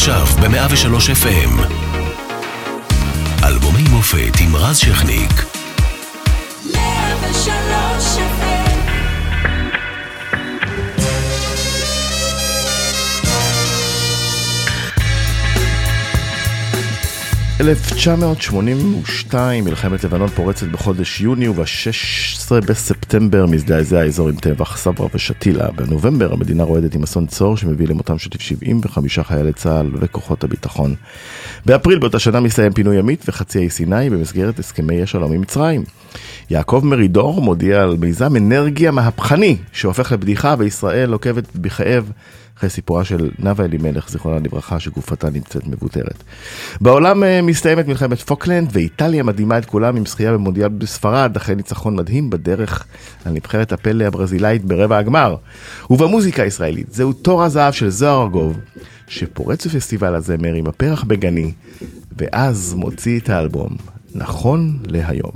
עכשיו ב-103 FM. אלבומי מופת עם רז שכניק. 103 FM 1982, מלחמת לבנון פורצת בחודש יוני וב-16 בספטמבר מזדעזע האזור עם טבח סברה ושתילה. בנובמבר המדינה רועדת עם אסון צור שמביא למותם של 75 חיילי צה"ל וכוחות הביטחון. באפריל באותה שנה מסתיים פינוי ימית וחצי האי סיני במסגרת הסכמי השלום עם מצרים. יעקב מרידור מודיע על מיזם אנרגיה מהפכני שהופך לבדיחה וישראל עוקבת בכאב אחרי סיפורה של נאוה אלימלך, זיכרונה לברכה, שגופתה נמצאת מבוטרת. בעולם אה, מסתיימת מלחמת פוקלנד, ואיטליה מדהימה את כולם עם זכייה במונדיאל בספרד, אחרי ניצחון מדהים בדרך על נבחרת הפלא הברזילאית ברבע הגמר. ובמוזיקה הישראלית, זהו תור הזהב של זוהר ארגוב, שפורץ בפסטיבל הזמר עם הפרח בגני, ואז מוציא את האלבום, נכון להיום.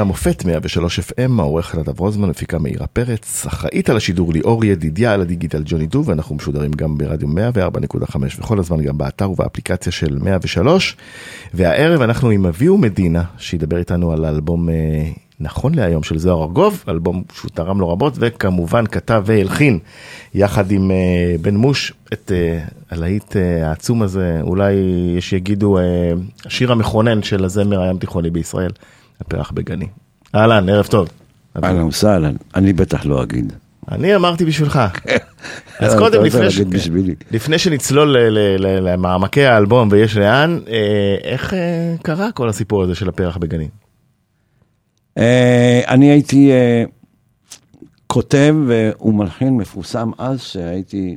המופת 103 FM, העורך נדב רוזמן, מפיקה מאירה פרץ, אחראית על השידור ליאור ידידיה, על הדיגיטל ג'וני דו, ואנחנו משודרים גם ברדיו 104.5 וכל הזמן גם באתר ובאפליקציה של 103. והערב אנחנו עם אביהו מדינה, שידבר איתנו על האלבום אה, נכון להיום של זוהר ארגוב, אלבום שהוא תרם לו רבות, וכמובן כתב והלחין יחד עם אה, בן מוש את אה, הלהיט העצום הזה, אולי יש שיגידו השיר המכונן של הזמר הים תיכוני בישראל, הפרח בגני. אהלן, ערב טוב. אהלן וסהלן, אני בטח לא אגיד. אני אמרתי בשבילך. אז אתה קודם, לפני, ש... לפני שנצלול למעמקי האלבום ויש לאן, אה, איך אה, קרה כל הסיפור הזה של הפרח בגנים? אה, אני הייתי כותב ומלחין מפורסם אז, שהייתי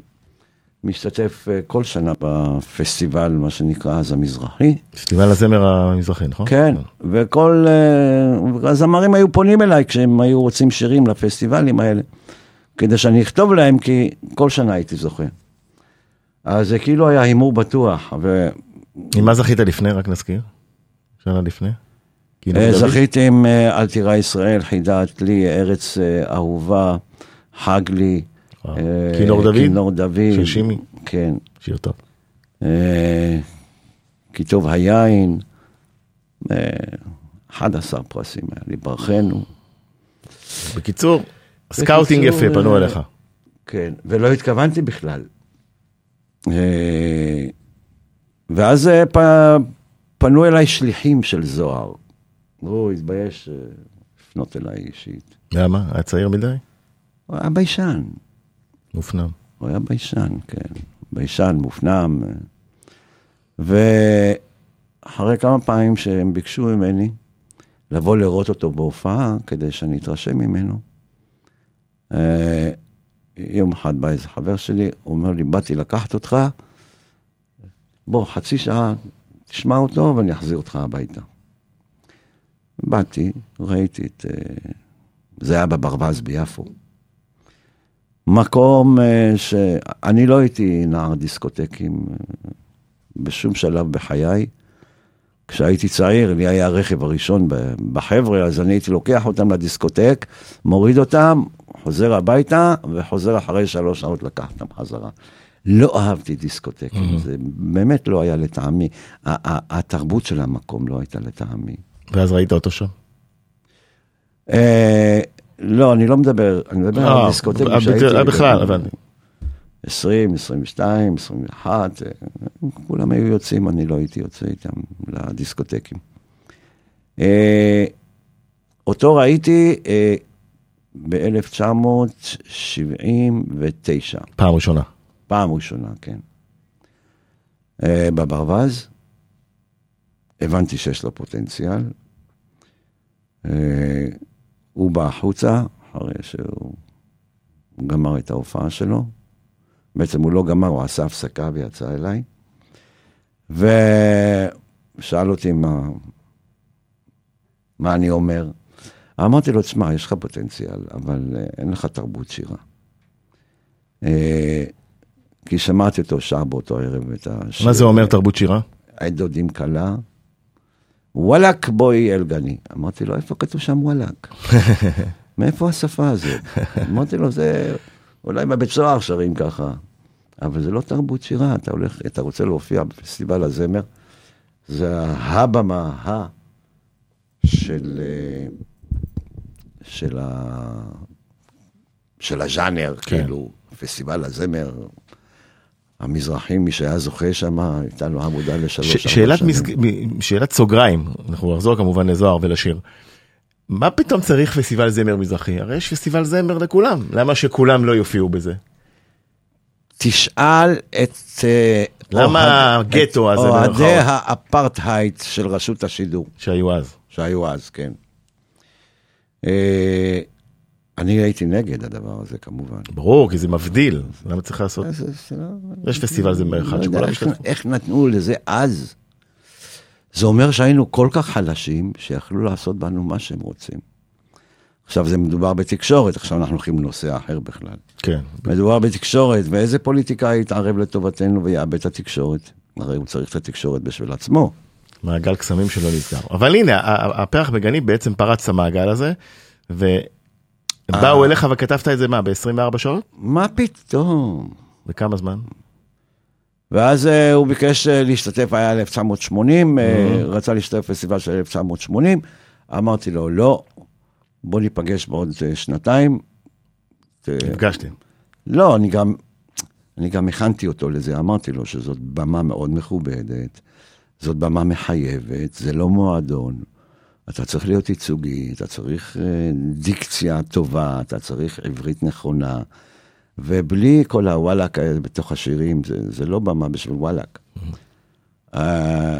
משתתף אה, כל שנה בפסטיבל, מה שנקרא אז המזרחי. פסטיבל הזמר המזרחי, נכון? כן, וכל אה, הזמרים היו פונים אליי כשהם היו רוצים שירים לפסטיבלים האלה, כדי שאני אכתוב להם, כי כל שנה הייתי זוכה. אז זה כאילו היה הימור בטוח, ו... עם מה זכית לפני, רק נזכיר? שנה לפני? כאילו אה? זכיתי עם אל תירא ישראל, חידת לי, ארץ אה, אהובה, חג לי. אה, כינור דוד? כינור דוד. של שימי? כן. שיר טוב. אה, כי טוב היין. אה, 11 פרסים היה לי, ברכנו. בקיצור, scouting יפה, פנו אה, אליך. כן, ולא התכוונתי בכלל. אה, ואז אה, פ- פנו אליי שליחים של זוהר. הוא התבייש אה, לפנות אליי אישית. למה? היה צעיר מדי? הוא היה ביישן, מופנם. הוא היה ביישן, כן. ביישן, מופנם. אה. ואחרי כמה פעמים שהם ביקשו ממני לבוא לראות אותו בהופעה, כדי שאני אתרשם ממנו, אה, יום אחד בא איזה חבר שלי, הוא אומר לי, באתי לקחת אותך, בוא, חצי שעה, תשמע אותו ואני אחזיר אותך הביתה. באתי, ראיתי את... אה, זה היה בברווז ביפו. מקום אה, שאני לא הייתי נער דיסקוטקים אה, בשום שלב בחיי. כשהייתי צעיר, לי היה הרכב הראשון בחבר'ה, אז אני הייתי לוקח אותם לדיסקוטק, מוריד אותם, חוזר הביתה, וחוזר אחרי שלוש שעות לקח אותם חזרה. לא אהבתי דיסקוטקים, זה באמת לא היה לטעמי. ה- ה- התרבות של המקום לא הייתה לטעמי. ואז ראית אותו שם. אה, לא, אני לא מדבר, אני מדבר אה, על דיסקוטקים אה, שהייתי... אה, בכלל, הבנתי. 20, 22, 21, אה, כולם היו יוצאים, אני לא הייתי יוצא איתם לדיסקוטקים. אה, אותו ראיתי אה, ב-1979, פעם ראשונה. פעם ראשונה, כן. אה, בברווז, הבנתי שיש לו פוטנציאל. הוא בא החוצה, אחרי שהוא גמר את ההופעה שלו. בעצם הוא לא גמר, הוא עשה הפסקה ויצא אליי. ושאל אותי מה, מה אני אומר. אמרתי לו, תשמע, יש לך פוטנציאל, אבל אה, אין לך תרבות שירה. אה, כי שמעתי אותו שעה באותו ערב את השיר. מה זה אומר תרבות שירה? עד דודים כלה. וואלאק בואי אל גני. אמרתי לו, איפה כתוב שם וואלאק? מאיפה השפה הזאת? אמרתי לו, זה אולי בבית סוהר שרים ככה, אבל זה לא תרבות שירה, אתה הולך, אתה רוצה להופיע בפסטיבל הזמר, זה הבמה ה של, אה, של, ה, של הז'אנר, כן. כאילו, פסטיבל הזמר. המזרחים, מי שהיה זוכה שם, הייתה לו עמודה לשלוש ש- שאלת, שנים. מסג... מ- שאלת סוגריים, אנחנו נחזור כמובן לזוהר ולשיר. מה פתאום צריך פסטיבל זמר מזרחי? הרי יש פסטיבל זמר לכולם, למה שכולם לא יופיעו בזה? תשאל את... אה, למה הגטו הזה, אוהדי? האפרטהייד של רשות השידור, שהיו אז. שהיו אז, כן. אני הייתי נגד הדבר הזה, כמובן. ברור, כי זה מבדיל, למה צריך לעשות? יש פסטיבל זמר אחד לא שכולם משתתפים. איך נתנו לזה אז? זה אומר שהיינו כל כך חלשים, שיכלו לעשות בנו מה שהם רוצים. עכשיו זה מדובר בתקשורת, עכשיו אנחנו הולכים לנושא אחר בכלל. כן, מדובר בתקשורת, ואיזה פוליטיקאי יתערב לטובתנו ויאבד את התקשורת? הרי הוא צריך את התקשורת בשביל עצמו. מעגל קסמים שלא נסגר. אבל הנה, הפרח בגני בעצם פרץ את המעגל הזה, ובאו אליך וכתבת את זה מה, ב-24 שעות? מה פתאום? בכמה זמן? ואז אה, הוא ביקש אה, להשתתף, היה 1980, אה, רצה להשתתף בפסטיבל של 1980, אמרתי לו, לא, בוא ניפגש בעוד אה, שנתיים. נפגשתם. לא, אני גם, אני גם הכנתי אותו לזה, אמרתי לו שזאת במה מאוד מכובדת, זאת במה מחייבת, זה לא מועדון. אתה צריך להיות ייצוגי, אתה צריך אה, דיקציה טובה, אתה צריך עברית נכונה, ובלי כל הוואלאק האלה בתוך השירים, זה, זה לא במה בשביל וואלאק. אה,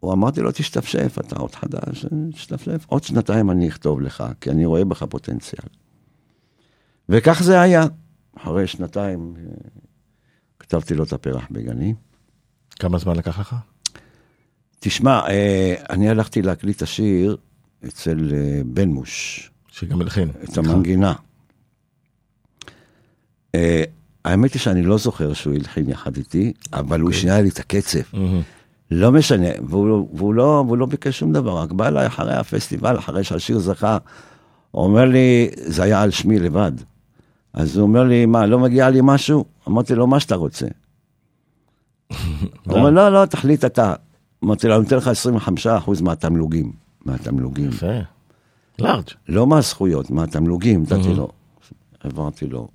הוא אמרתי לו, תשתפשף, אתה עוד חדש, אה, תשתפשף. עוד שנתיים אני אכתוב לך, כי אני רואה בך פוטנציאל. וכך זה היה. אחרי שנתיים כתבתי לו את הפרח בגני. כמה זמן לקח לך? תשמע, אה, אני הלכתי להקליט את השיר אצל אה, בן מוש, שגם הלחין. את המנגינה. אה, האמת היא שאני לא זוכר שהוא הלחין יחד איתי, אבל הוא שינה לי את הקצב. לא משנה, והוא, והוא, לא, והוא לא ביקש שום דבר, רק בא אליי אחרי הפסטיבל, אחרי שהשיר זכה, הוא אומר לי, זה היה על שמי לבד. אז הוא אומר לי, מה, לא מגיע לי משהו? אמרתי לו, מה שאתה רוצה. הוא אומר, לא, לא, תחליט אתה. אמרתי לו, אני נותן לך 25% מהתמלוגים. מהתמלוגים. יפה. לארג'. לא מהזכויות, מהתמלוגים, נתתי לו. העברתי לו.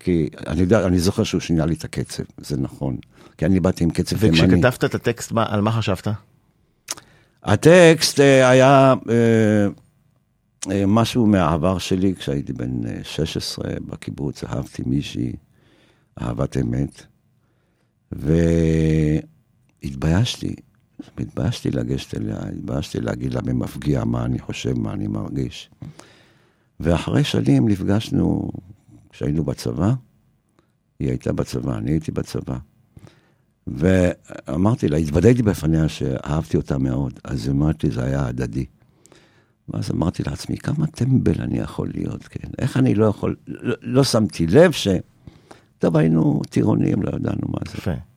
כי אני יודע, אני זוכר שהוא שינה לי את הקצב, זה נכון. כי אני באתי עם קצב תימני. וכשכתבת את הטקסט, מה- על מה חשבת? הטקסט אה, היה אה, אה, משהו מהעבר שלי, כשהייתי בן אה, 16 בקיבוץ, אהבתי מישהי, אהבת אמת, והתביישתי, התביישתי לגשת אליה, התביישתי להגיד לה במפגיע מה אני חושב, מה אני מרגיש. ואחרי שנים נפגשנו, כשהיינו בצבא, היא הייתה בצבא, אני הייתי בצבא. ואמרתי לה, התוודעתי בפניה שאהבתי אותה מאוד, אז היא אמרת לי, זה היה הדדי. ואז אמרתי לעצמי, כמה טמבל אני יכול להיות, כן? איך אני לא יכול, לא, לא שמתי לב ש... טוב, היינו טירונים, לא ידענו מה זה. יפה.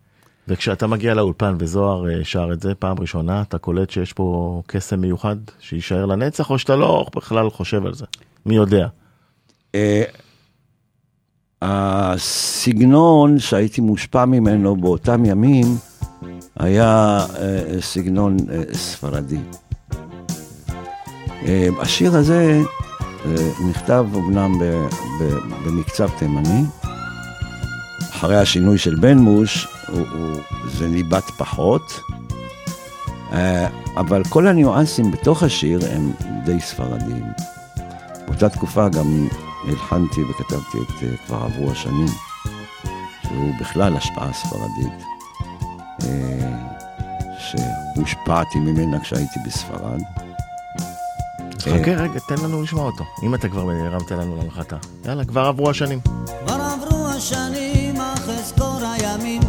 וכשאתה מגיע לאולפן וזוהר אה, שר את זה פעם ראשונה, אתה קולט שיש פה קסם מיוחד שיישאר לנצח, או שאתה לא בכלל חושב על זה? מי יודע? אה, הסגנון שהייתי מושפע ממנו באותם ימים היה אה, סגנון ספרדי. השיר הזה נכתב אמנם במקצב תימני, אחרי השינוי של בן מוש, הוא, הוא, זה ניבט פחות, אה, אבל כל הניואנסים בתוך השיר הם די ספרדיים. באותה תקופה גם הלחנתי וכתבתי את אה, כבר עברו השנים, שהוא בכלל השפעה ספרדית, אה, שהושפעתי ממנה כשהייתי בספרד. חכה רגע, תן לנו לשמוע אותו. אם אתה כבר הרמת לנו להנחתה. יאללה, כבר עברו השנים. כבר עברו השנים, אך אזכור הימים,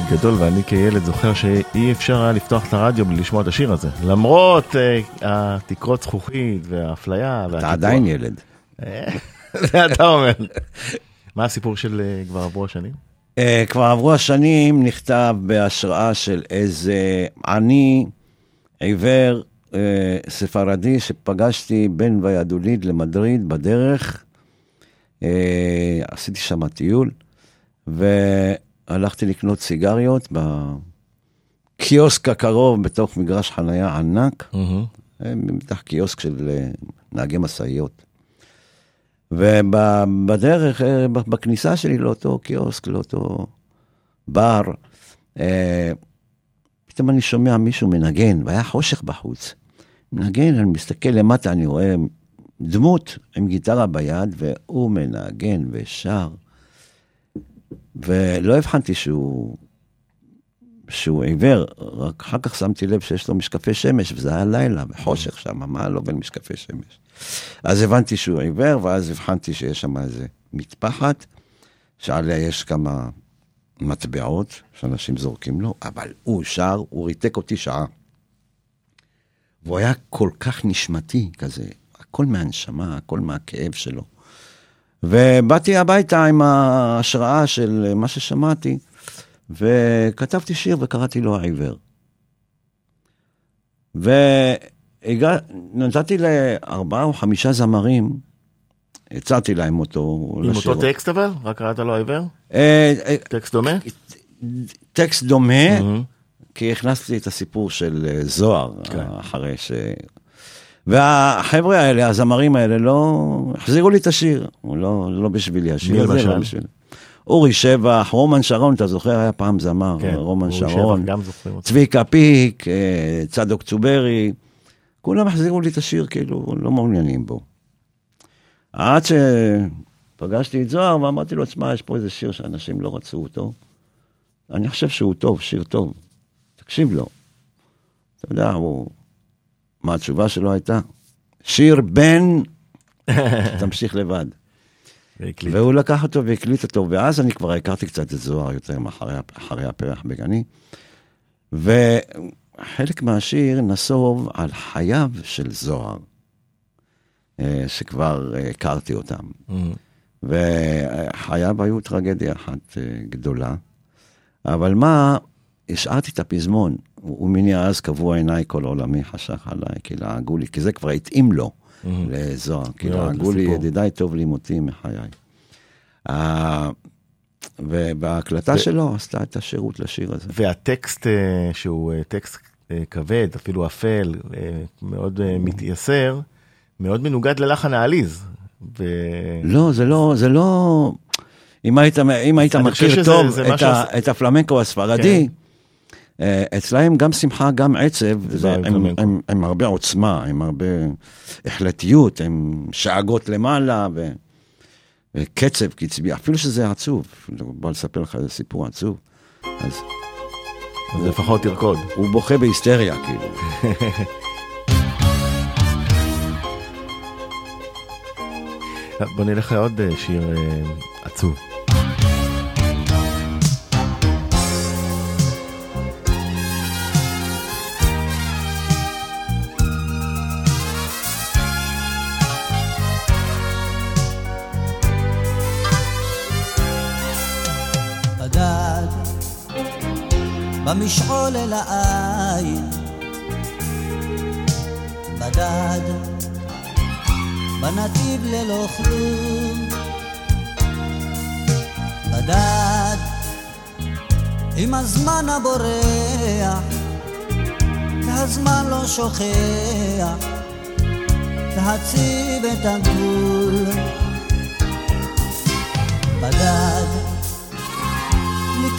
להיט גדול, ואני כילד זוכר שאי אפשר היה לפתוח את הרדיו בלי לשמוע את השיר הזה. למרות אה, התקרות זכוכית והאפליה. אתה עדיין ילד. זה אתה אומר. מה הסיפור של אה, כבר עברו השנים? אה, כבר עברו השנים, נכתב בהשראה של איזה עני, עיוור, אה, ספרדי, שפגשתי בין ויאדוליד למדריד בדרך. אה, עשיתי שם טיול, והלכתי לקנות סיגריות בקיוסק הקרוב בתוך מגרש חנייה ענק. אה, מתח קיוסק של אה, נהגי משאיות. ובדרך, אה, בכניסה שלי לאותו קיוסק, לאותו בר, אה, פתאום אני שומע מישהו מנגן, והיה חושך בחוץ. מנגן, אני מסתכל למטה, אני רואה דמות עם גיטרה ביד, והוא מנגן ושר. ולא הבחנתי שהוא, שהוא עיוור, רק אחר כך שמתי לב שיש לו משקפי שמש, וזה היה לילה, וחושך שם, מה לו בין משקפי שמש? אז הבנתי שהוא עיוור, ואז הבחנתי שיש שם איזה מטפחת, שעליה יש כמה מטבעות שאנשים זורקים לו, אבל הוא שר, הוא ריתק אותי שעה. והוא היה כל כך נשמתי כזה, הכל מהנשמה, הכל מהכאב שלו. ובאתי הביתה עם ההשראה של מה ששמעתי, וכתבתי שיר וקראתי לו העיוור. ונתתי לארבעה או חמישה זמרים, הצעתי להם אותו. עם לשיר. אותו טקסט אבל? רק קראת לו העיוור? אה, אה, טקסט דומה? טקסט דומה, מהמם. כי הכנסתי את הסיפור של אה, זוהר, כן. אחרי ש... והחבר'ה האלה, הזמרים האלה, לא החזירו לי את השיר, הוא לא, לא בשבילי, השיר הזה? לא בשבילי. אורי שבח, רומן שרון, אתה זוכר, היה פעם זמר, כן, רומן שרון, שבח. צביקה פיק, אה, צדוק צוברי, כולם החזירו לי את השיר, כאילו, לא מעוניינים בו. עד שפגשתי את זוהר ואמרתי לו, תשמע, יש פה איזה שיר שאנשים לא רצו אותו. אני חושב שהוא טוב, שיר טוב. תקשיב לו. אתה יודע, הוא... מה התשובה שלו הייתה? שיר בן, תמשיך לבד. והקליט. והוא לקח אותו והקליט אותו, ואז אני כבר הכרתי קצת את זוהר יותר מאחרי אחרי הפרח בגני. וחלק מהשיר נסוב על חייו של זוהר, אה, שכבר אה, הכרתי אותם. מהמם. וחייו היו טרגדיה אחת אה, גדולה. אבל מה, השארתי את הפזמון, ומיני אז קבעו עיניי כל עולמי חשך עליי, כי לעגו לי, כי זה כבר התאים לו לזוהר, כי מאוד, לעגו לי. ידידיי טוב לי מותי מחיי. אה, ובהקלטה ו- שלו עשתה את השירות לשיר הזה. והטקסט אה, שהוא אה, טקסט כבד, אפילו אפל, מאוד מתייסר, מאוד מנוגד ללחן העליז. ו... לא, זה לא, זה לא... אם היית, אם היית מכיר שזה- טוב זה את, ה, שעושה- את הפלמנקו הספרדי, אה, אצלהם גם שמחה, גם עצב, זה, עם. הם, הם הרבה עוצמה, הם הרבה החלטיות, הם שאגות למעלה, ו, וקצב קצבי, אפילו שזה עצוב, בוא לספר לך איזה סיפור עצוב, אז אז לפחות תרקוד. הוא בוכה בהיסטריה, כאילו. בוא נלך לעוד אה, שיר אה, עצוב. במשעול אל העין. בדד בנתיב ללא כלום. בדד עם הזמן הבורח והזמן לא שוכח להציב את הגבול. בדד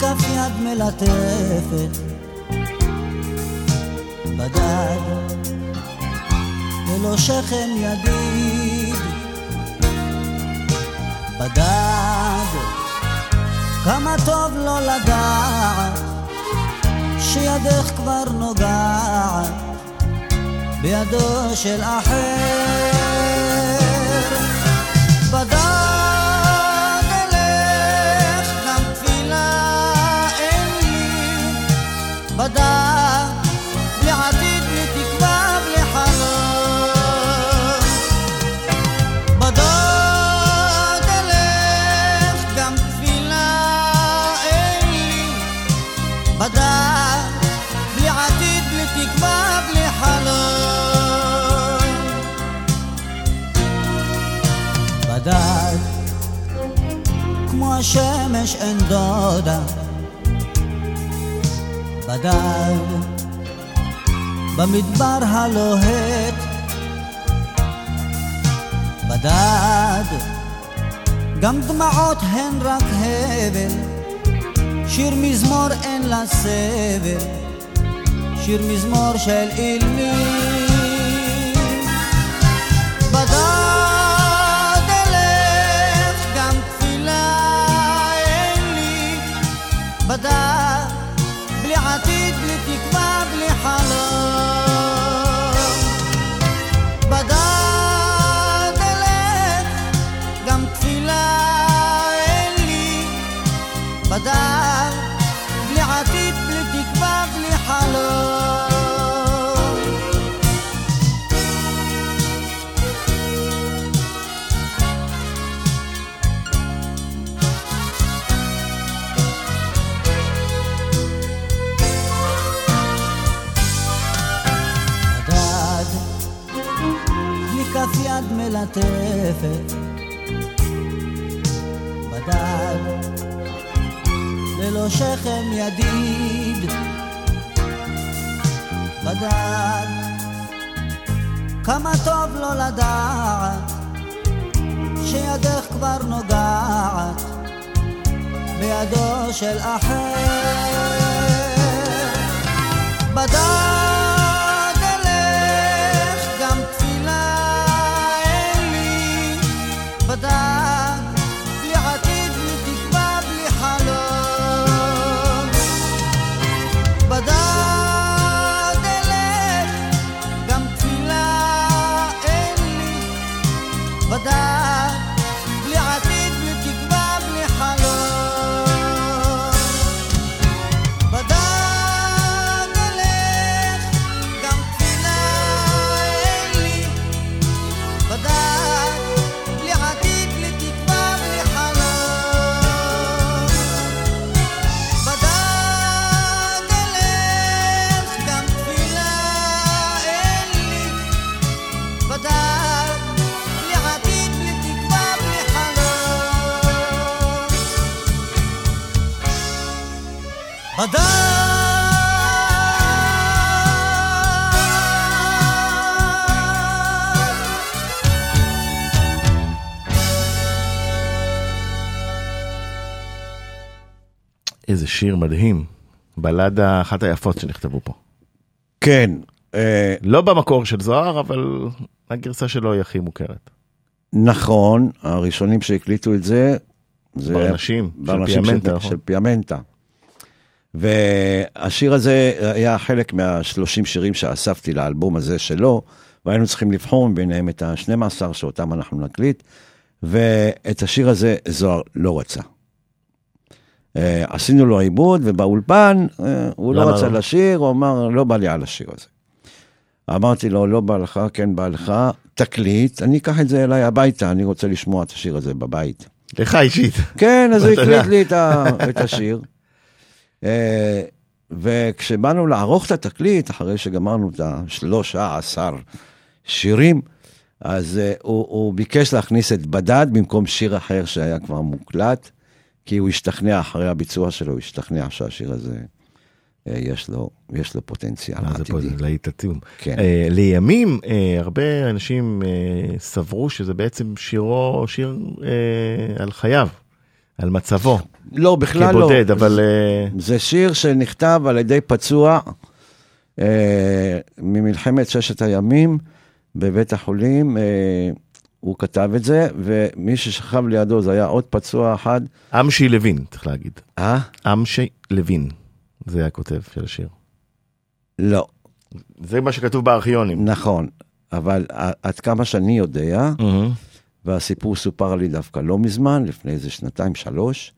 מכף יד מלטפת. בדד ללא שכם ידיד. בדד כמה טוב לא לדעת שידך כבר נוגעת בידו של אחר כמו השמש אין דודה בדד במדבר הלוהט בדד. גם דמעות הן רק הבל שיר מזמור אין לה סבל שיר מזמור של אילמים. בדד מלטפת בדד ללא שכם ידיד. בדד כמה טוב לא לדעת שידך כבר נוגעת בידו של אחר. בדד שיר מדהים. בלדה אחת היפות שנכתבו פה. כן, אה, לא במקור של זוהר, אבל הגרסה שלו היא הכי מוכרת. נכון, הראשונים שהקליטו את זה, זה ברנשים, של פיאמנטה, של, נכון? של פיאמנטה. והשיר הזה היה חלק מה-30 שירים שאספתי לאלבום הזה שלו, והיינו צריכים לבחור מביניהם את ה-12 שאותם אנחנו נקליט, ואת השיר הזה זוהר לא רצה. אה, עשינו לו עיבוד, ובאולפן אה, הוא לא רצה לא? לשיר, הוא אמר, לא בא לי על השיר הזה. אמרתי לו, לא בא לך, כן בא לך, תקליט, אני אקח את זה אליי הביתה, אני רוצה לשמוע את השיר הזה בבית. לך אישית. כן, אז הוא. הקליט לי את, ה, את השיר. אה, וכשבאנו לערוך את התקליט, אחרי שגמרנו את השלושה עשר שירים, אז אה, הוא, הוא ביקש להכניס את בדד במקום שיר אחר שהיה כבר מוקלט, כי הוא השתכנע אחרי הביצוע שלו, הוא השתכנע שהשיר הזה, אה, יש לו, יש לו פוטנציאל פה, עתידי. זה להיט עצום. כן. אה, לימים, אה, הרבה אנשים אה, סברו שזה בעצם שירו, שיר אה, על חייו, על מצבו, לא, בכלל לא. כבודד, אבל... אה, זה שיר שנכתב על ידי פצוע אה, ממלחמת ששת הימים בבית החולים. אה, הוא כתב את זה, ומי ששכב לידו זה היה עוד פצוע אחד. אמשי לוין, צריך להגיד. אה? אמשי לוין, זה הכותב של השיר. לא, זה מה שכתוב בארכיונים. נכון. אבל עד כמה שאני יודע, מהמם. והסיפור סופר לי דווקא לא מזמן, לפני איזה שנתיים, שלוש,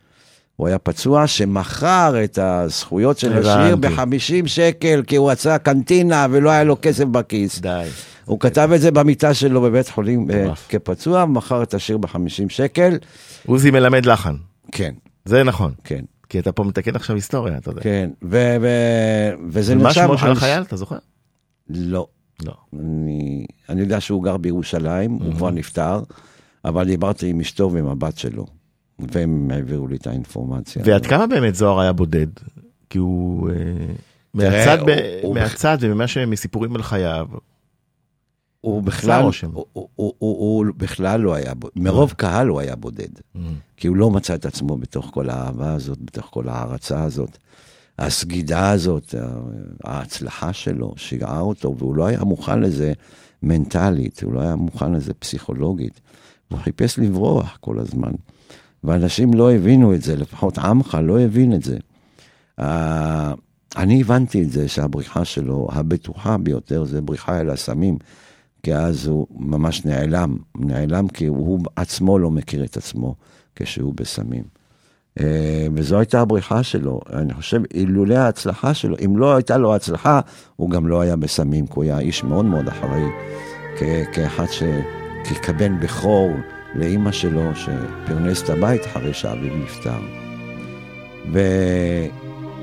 הוא היה פצוע שמכר את הזכויות של השיר הבנתי. ב-50 שקל, כי הוא רצה קנטינה ולא היה לו כסף בכיס. די. הוא כתב את זה במיטה שלו בבית חולים אה. כפצוע, מכר את השיר ב-50 שקל. עוזי מלמד לחן, כן, זה נכון. כן, כי אתה פה מתקן עכשיו היסטוריה, אתה יודע. כן. וזה מה נרשם... שמו של החייל, אתה זוכר? לא. לא. אני, אני יודע שהוא גר בירושלים, הוא כבר נפטר, אבל דיברתי עם אשתו ועם הבת שלו, והם העבירו לי את האינפורמציה. ועד כמה באמת זוהר היה בודד? כי הוא... אה, מהצד, מהצד וממה שמסיפורים על חייו, הוא בכלל. הוא, הוא, הוא, הוא, הוא בכלל לא היה. מרוב קהל הוא היה בודד. כי הוא לא מצא את עצמו בתוך כל האהבה הזאת, בתוך כל ההערצה הזאת. הסגידה הזאת, ההצלחה שלו, שיגעה אותו, והוא לא היה מוכן לזה מנטלית, הוא לא היה מוכן לזה פסיכולוגית. הוא חיפש לברוח כל הזמן. ואנשים לא הבינו את זה, לפחות עמך לא הבין את זה. אה, אני הבנתי את זה שהבריחה שלו, הבטוחה ביותר, זה בריחה אל הסמים, כי אז הוא ממש נעלם, נעלם כי הוא עצמו לא מכיר את עצמו כשהוא בסמים. אה, וזו הייתה הבריחה שלו. אני חושב, אילולא ההצלחה שלו, אם לא הייתה לו הצלחה, הוא גם לא היה בסמים, כי הוא היה איש מאוד מאוד אחראי, כאחד ש... כבן בכור לאימא שלו, שפרנס את הבית אחרי שאביו נפטר.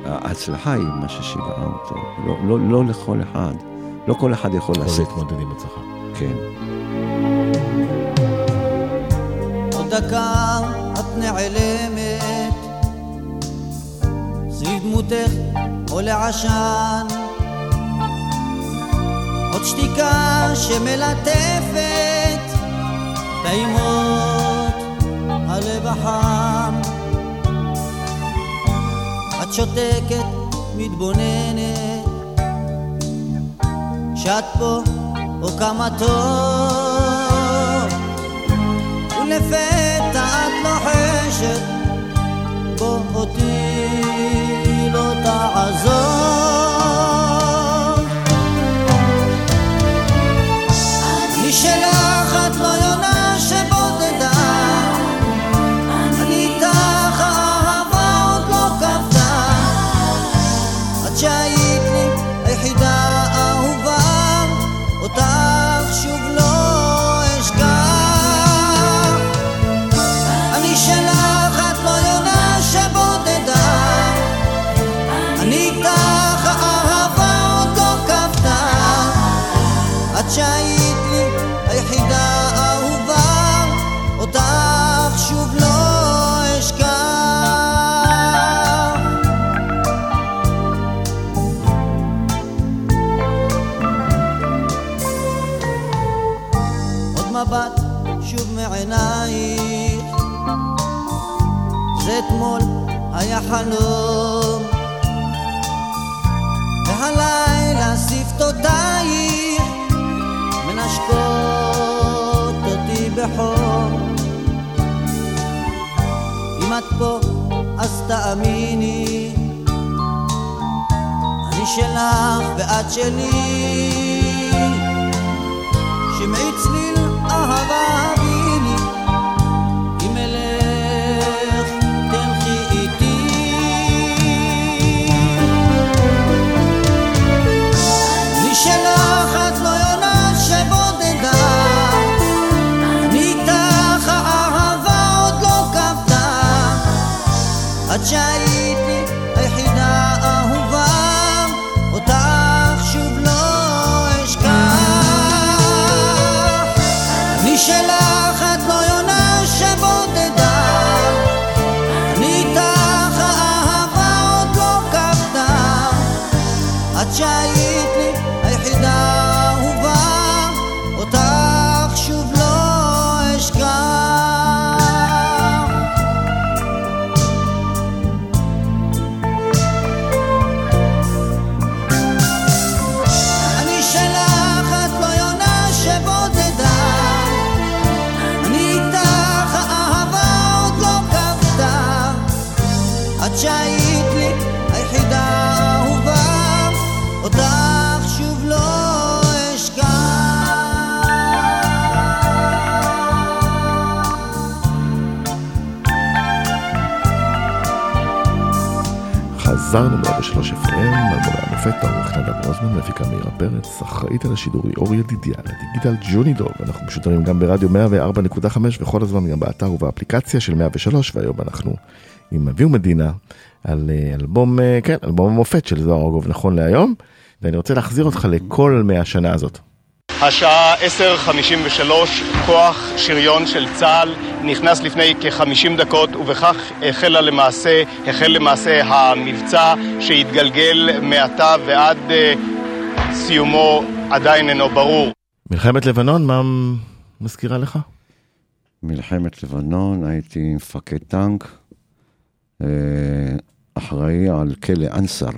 וההצלחה היא מה ששיגעה אותו. לא, לא, לא לכל אחד, לא כל אחד יכול יכול לשאת. להתמודד עם הצלחה. כן. עוד דקה את נעלמת, סביב דמותך עולה עשן, עוד שתיקה שמלטפת טעימות הלב החם. את שותקת, מתבוננת, שאת פה או כמה טוב ולפתע את לוחשת בוא אותי לא תעזוב החלום. והלילה שפתותייך מנשקות אותי בחום. אם את פה אז תאמיני אני שלך ואת שלי. שמעי צליל המופת, העורך נדב רוזמן, מפיקה מאירה פרץ, אחראית על השידור היא אור ידידיה, לדיגיטל ג'וני דוב, אנחנו משודרים גם ברדיו 104.5 וכל הזמן גם באתר ובאפליקציה של 103, והיום אנחנו עם אבי ומדינה על אה, אלבום, אה, כן, אלבום המופת של זוהר ארגוב נכון להיום, ואני רוצה להחזיר אותך לכל 100 השנה הזאת. השעה 10:53, כוח שריון של צה"ל נכנס לפני כ-50 דקות ובכך החלה למעשה, החל למעשה המבצע שהתגלגל מעתה ועד אה, סיומו עדיין אינו ברור. מלחמת לבנון, מה מזכירה לך? מלחמת לבנון, הייתי מפקד טנק, אה, אחראי על כלא אנסר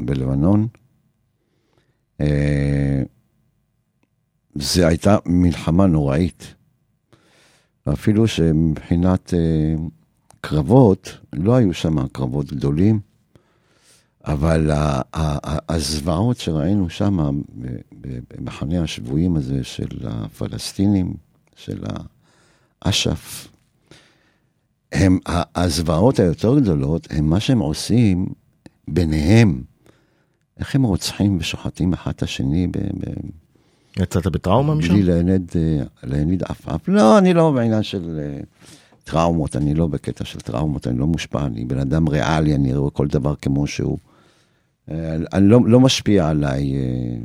בלבנון. אה, זה הייתה מלחמה נוראית. אפילו שמבחינת אה, קרבות, לא היו שם קרבות גדולים, אבל הזוועות שראינו שם במחנה השבויים הזה של הפלסטינים, של אש"ף, הם, הזוועות היותר גדולות, הם מה שהם עושים ביניהם. איך הם רוצחים ושוחטים אחד את השני ב- ב- יצאת בטראומה משם? בלי להניד, אה, להניד עפעף. לא, אני לא בעניין של אה, טראומות, אני לא בקטע של טראומות, אני לא מושפע, אני בן אדם ריאלי, אני רואה כל דבר כמו שהוא. אה, אני לא, לא משפיע עליי.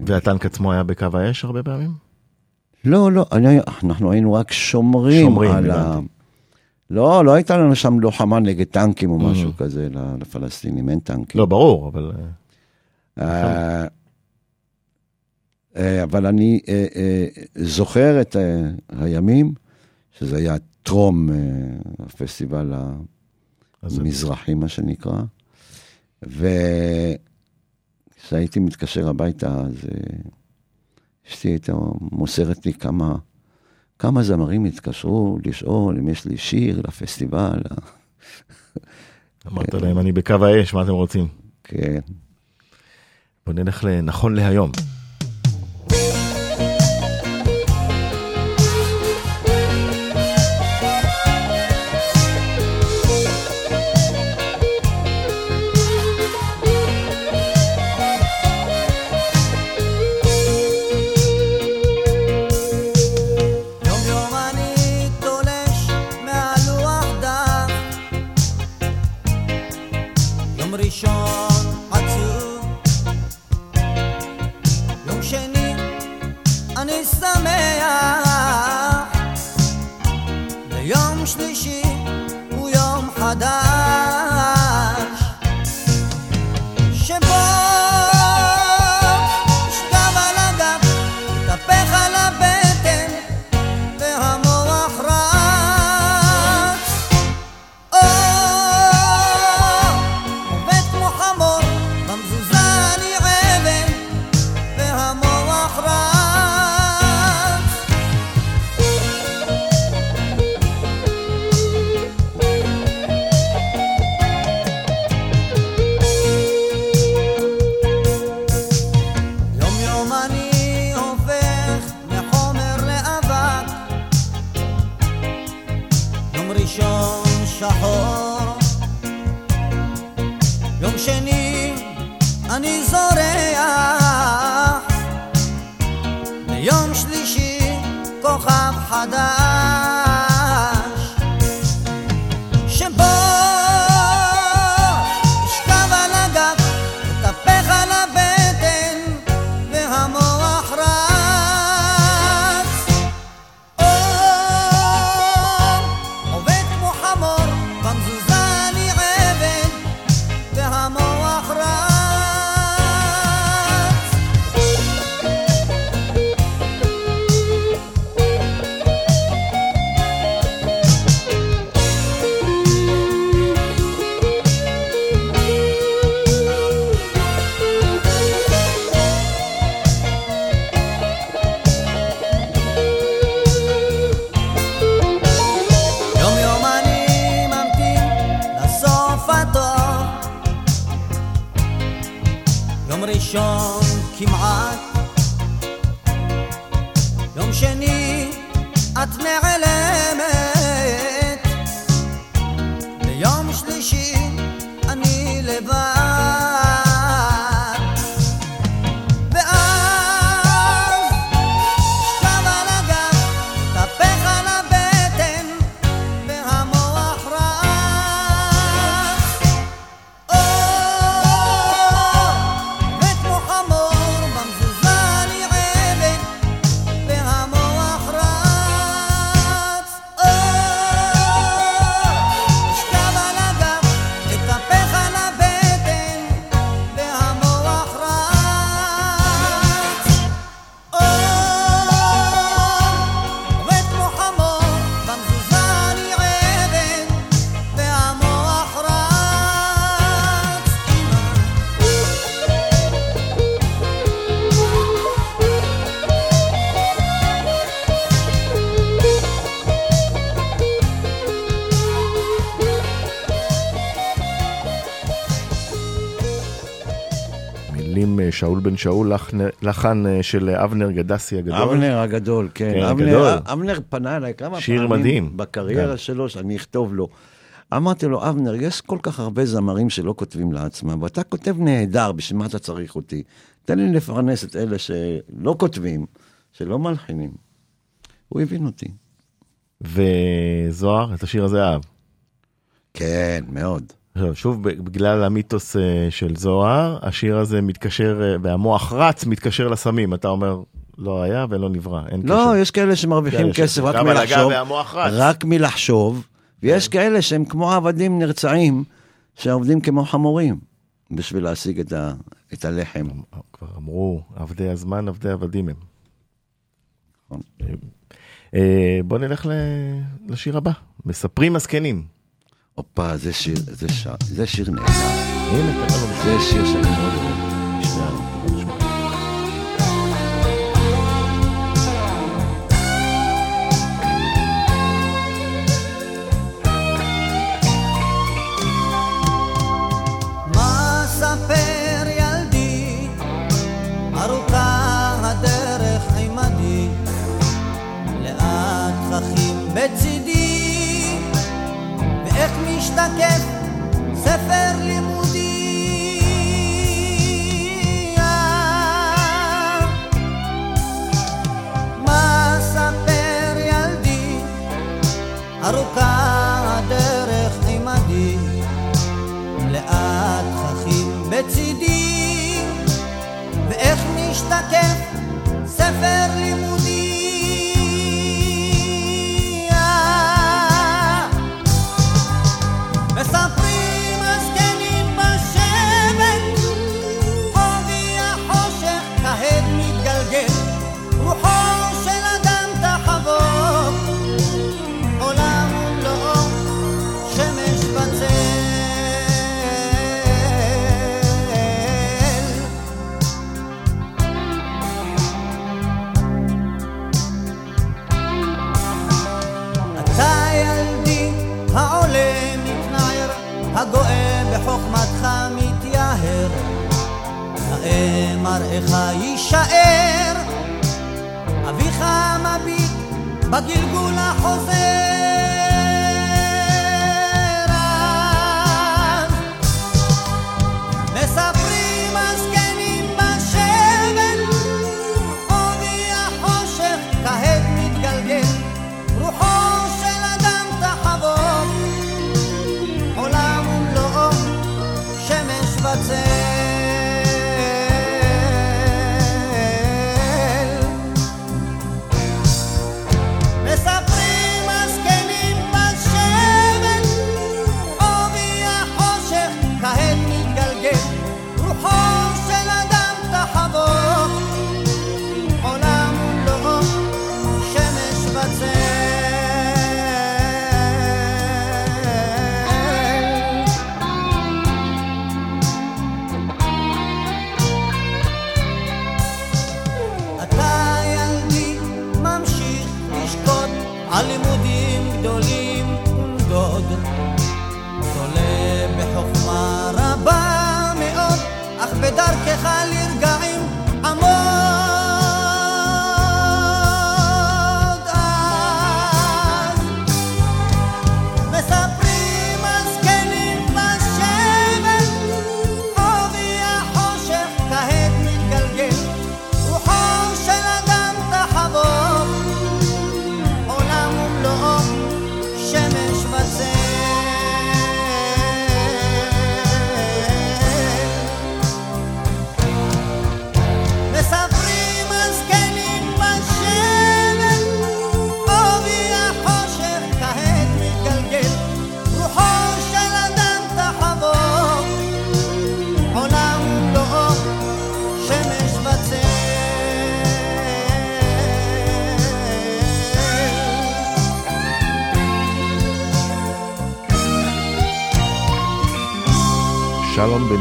והטנק עצמו היה בקו האש הרבה פעמים? לא, לא, אני, אנחנו היינו רק שומרים, שומרים, על ה... לא, לא הייתה לנו שם לוחמה נגד טנקים או Mhm. משהו כזה לפלסטינים, אין טנקים. לא, ברור, אבל... אה, אבל אני אה, אה, זוכר את הימים, שזה היה טרום הפסטיבל המזרחי, מה שנקרא, וכשהייתי מתקשר הביתה, אז אשתי הייתה מוסרת לי כמה, כמה זמרים התקשרו לשאול אם יש לי שיר לפסטיבל. אמרת להם, אני בקו האש, מה אתם רוצים? כן. בוא נלך לנכון להיום. שאול בן שאול, לחן- אה, של אבנר גדסי הגדול. אבנר הגדול, כן. כן, אבנר, גדול. אבנר פנה אליי כמה שיר פעמים מדהים. בקריירה כן. שלו, שאני אכתוב לו. אמרתי לו, אבנר, יש כל כך הרבה זמרים שלא כותבים לעצמם, ואתה כותב נהדר, בשביל מה אתה צריך אותי? תן לי לפרנס את אלה שלא כותבים, שלא מלחינים. הוא הבין אותי. וזוהר, את השיר הזה אהב. כן, מאוד. שוב, בגלל המיתוס אה, של זוהר, השיר הזה מתקשר, אה, והמוח רץ, מתקשר לסמים. אתה אומר, לא היה ולא נברא, אין לא, קשר. יש כאלה שמרוויחים כאלה כסף רק מלחשוב. רק מלחשוב, ויש כאלה שהם כמו עבדים נרצעים, שעובדים כמו חמורים, בשביל להשיג את, ה, את הלחם. כבר אמרו, עבדי הזמן, עבדי עבדים הם. נכון. אה, בוא נלך לשיר הבא, מספרים הזקנים. הופה, זה שיר, זה, ש... זה שיר נהדר. הנה. זה שיר שאני מאוד אוהב. nada הגואה בחוכמתך מתייהר. נאה מראך יישאר, אביך מביט בגלגול החוזר.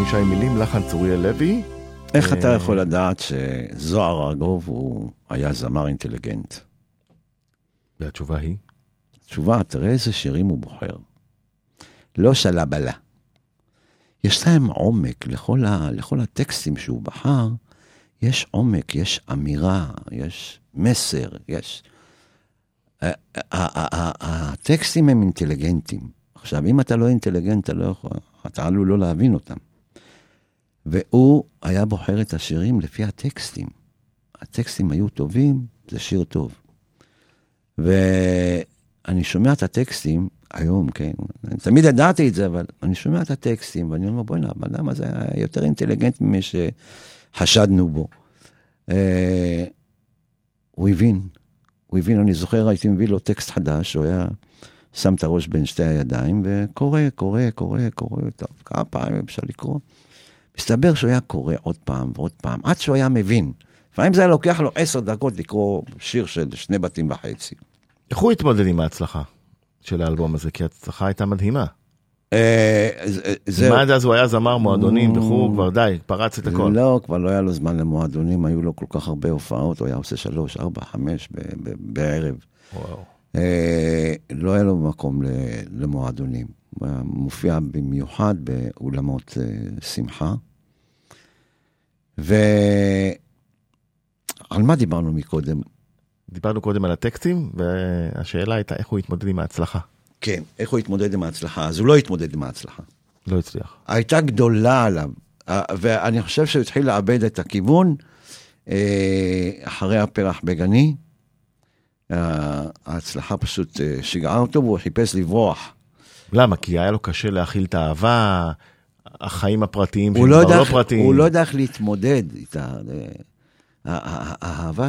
ישי מילים, לחן צוריאל לוי. איך אתה אה, יכול לדעת שזוהר ארגוב הוא היה זמר אינטליגנט? והתשובה היא? תשובה, תראה איזה שירים הוא בוחר. לא שלבלה. יש להם עומק לכל, ה, לכל הטקסטים שהוא בחר, יש עומק, יש אמירה, יש מסר, יש... הטקסטים הם אינטליגנטים. עכשיו, אם אתה לא אינטליגנט, אתה לא יכול, אתה עלול לא להבין אותם. והוא היה בוחר את השירים לפי הטקסטים. הטקסטים היו טובים, זה שיר טוב. ואני שומע את הטקסטים היום, כן, אני תמיד ידעתי את זה, אבל אני שומע את הטקסטים, ואני אומר, בוא'נה, הבן אדם הזה היה יותר אינטליגנט ממי שחשדנו בו. אה, הוא הבין, הוא הבין, אני זוכר, הייתי מביא לו טקסט חדש, הוא היה שם את הראש בין שתי הידיים, וקורא, קורא, קורא, קורא, טוב, כמה פעמים אפשר לקרוא. מסתבר שהוא היה קורא עוד פעם ועוד פעם, עד שהוא היה מבין. לפעמים זה היה לוקח לו עשר דקות לקרוא שיר של שני בתים וחצי. איך הוא התמודד עם ההצלחה של האלבום הזה? כי ההצלחה הייתה מדהימה. אה, זה- זה... אם עד אז הוא היה זמר מועדונים וכו', כבר די, פרץ את הכל. לא, כבר לא היה לו זמן למועדונים, היו לו כל כך הרבה הופעות, הוא היה עושה שלוש, ארבע, חמש בערב. אה, לא היה לו מקום למועדונים. מופיע במיוחד באולמות אה, שמחה. ועל מה דיברנו מקודם? דיברנו קודם על הטקסטים, והשאלה הייתה איך הוא התמודד עם ההצלחה. כן, איך הוא התמודד עם ההצלחה? אז הוא לא התמודד עם ההצלחה. לא הצליח. הייתה גדולה עליו, אה, ואני חושב שהוא התחיל לאבד את הכיוון אה, אחרי הפרח בגני. ההצלחה פשוט שיגעה אותו והוא חיפש לברוח. למה? כי היה לו קשה להכיל את האהבה, החיים הפרטיים הוא שהם לא, כבר לא פרטיים. הוא לא יודע איך להתמודד איתה. אה, ה- ה- האהבה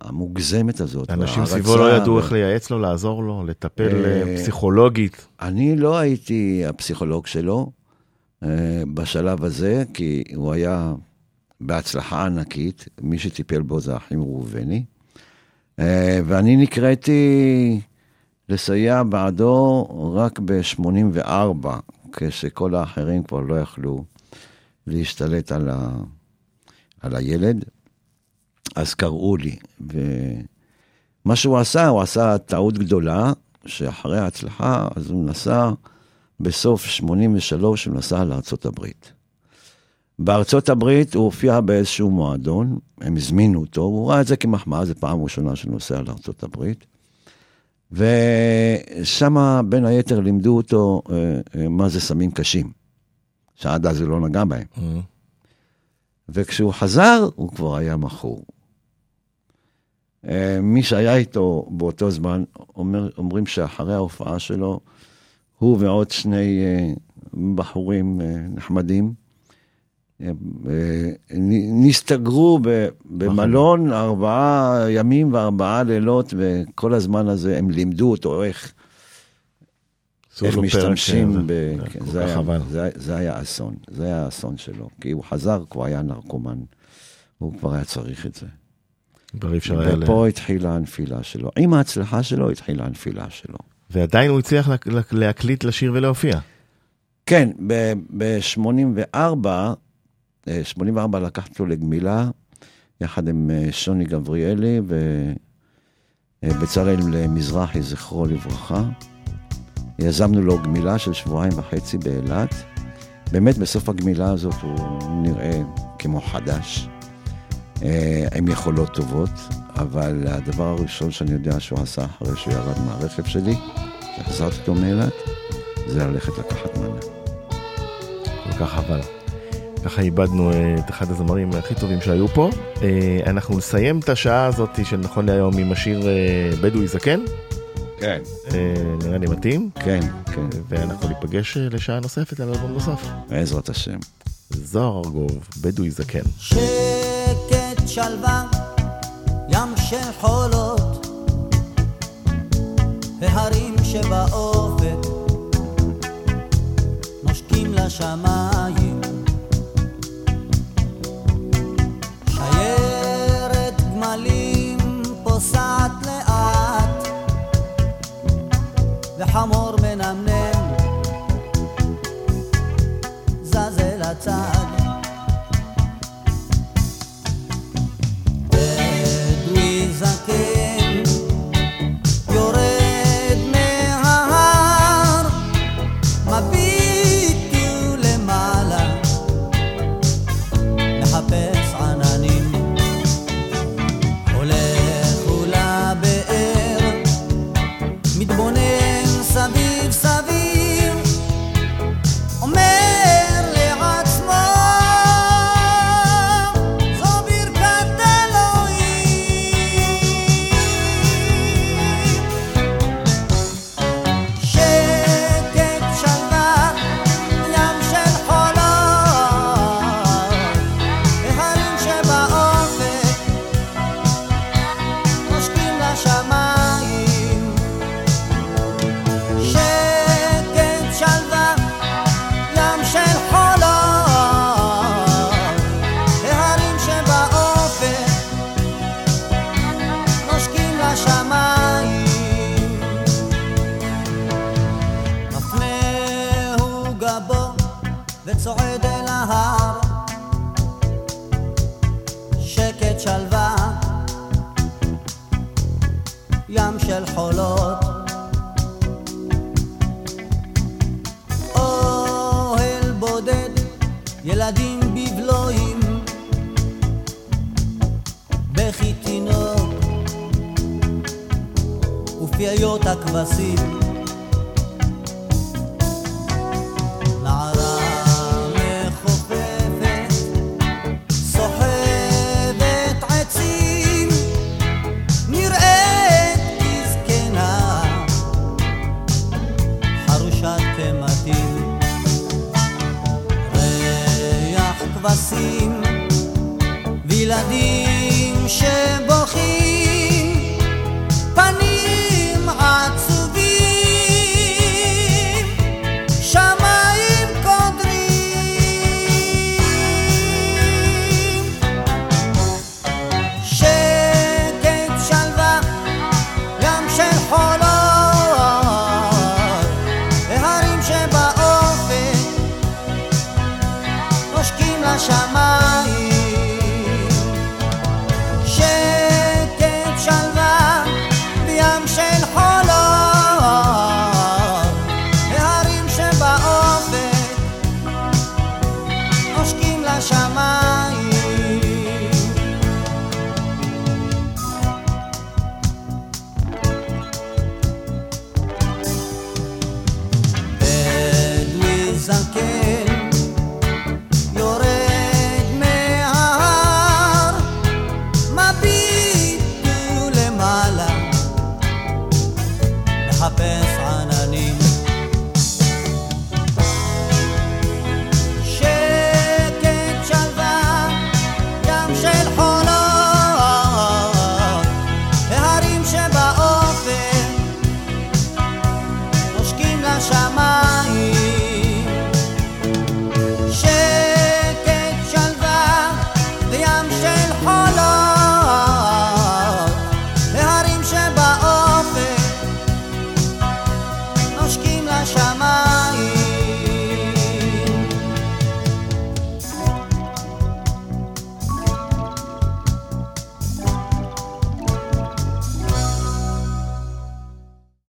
המוגזמת הזאת. אנשים סביבו לא ידעו איך לייעץ לו, לעזור לו, לטפל אה, אה, פסיכולוגית. אני לא הייתי הפסיכולוג שלו אה, בשלב הזה, כי הוא היה בהצלחה ענקית, מי שטיפל בו זה האחים ראובני, אה, ואני נקראתי לסייע בעדו רק ב-84, כשכל האחרים כבר לא יכלו להשתלט על, ה... על הילד, אז קראו לי. ומה שהוא עשה, הוא עשה טעות גדולה, שאחרי ההצלחה, אז הוא נסע, בסוף 83, הוא נסע הברית. בארצות הברית הוא הופיע באיזשהו מועדון, הם הזמינו אותו, הוא ראה את זה כמחמאה, זו פעם ראשונה שהוא נוסע לארצות הברית. ושם בין היתר לימדו אותו אה, אה, מה זה סמים קשים, שעד אז הוא לא נגע בהם. אה, וכשהוא חזר, הוא כבר היה מכור. אה, מי שהיה איתו באותו זמן, אומר, אומרים שאחרי ההופעה שלו, הוא ועוד שני בחורים נחמדים, נסתגרו במלון ארבעה ימים וארבעה לילות, וכל הזמן הזה הם לימדו אותו איך, איך משתמשים ב... כן, זה, היה, זה, זה היה אסון, זה היה האסון שלו, כי הוא חזר, כבר היה נרקומן, הוא כבר היה צריך את זה. כבר אי אפשר היה... ופה התחילה הנפילה שלו. עם ההצלחה שלו התחילה הנפילה שלו. ועדיין הוא הצליח להקליט, לשיר ולהופיע. כן, ב-84, 84 לקחתי אותו לגמילה, יחד עם אה, שוני גבריאלי ובצלאל אה, מזרחי, זכרו לברכה. יזמנו לו גמילה של שבועיים וחצי באילת. באמת, בסוף הגמילה הזאת הוא נראה כמו חדש. אה, עם יכולות טובות, אבל הדבר הראשון שאני יודע שהוא עשה אחרי שהוא ירד מהרכב שלי, שחזרתי אותו מאילת, זה ללכת לקחת מנה. כל כך חבל. ככה איבדנו אה, את אחד הזמרים הכי טובים שהיו פה. אה, אנחנו נסיים את השעה הזאת של נכון להיום עם השיר בדואי זקן. כן. נראה לי מתאים. כן, כן. ואנחנו ניפגש לשעה נוספת על אלבום נוסף. בעזרת השם. זוהר ארגוב, בדואי זקן. שקט שלווה, ים של חולות, והרים שבאופק נושקים לשמיים. וחמור מנמנם זז אל הצד.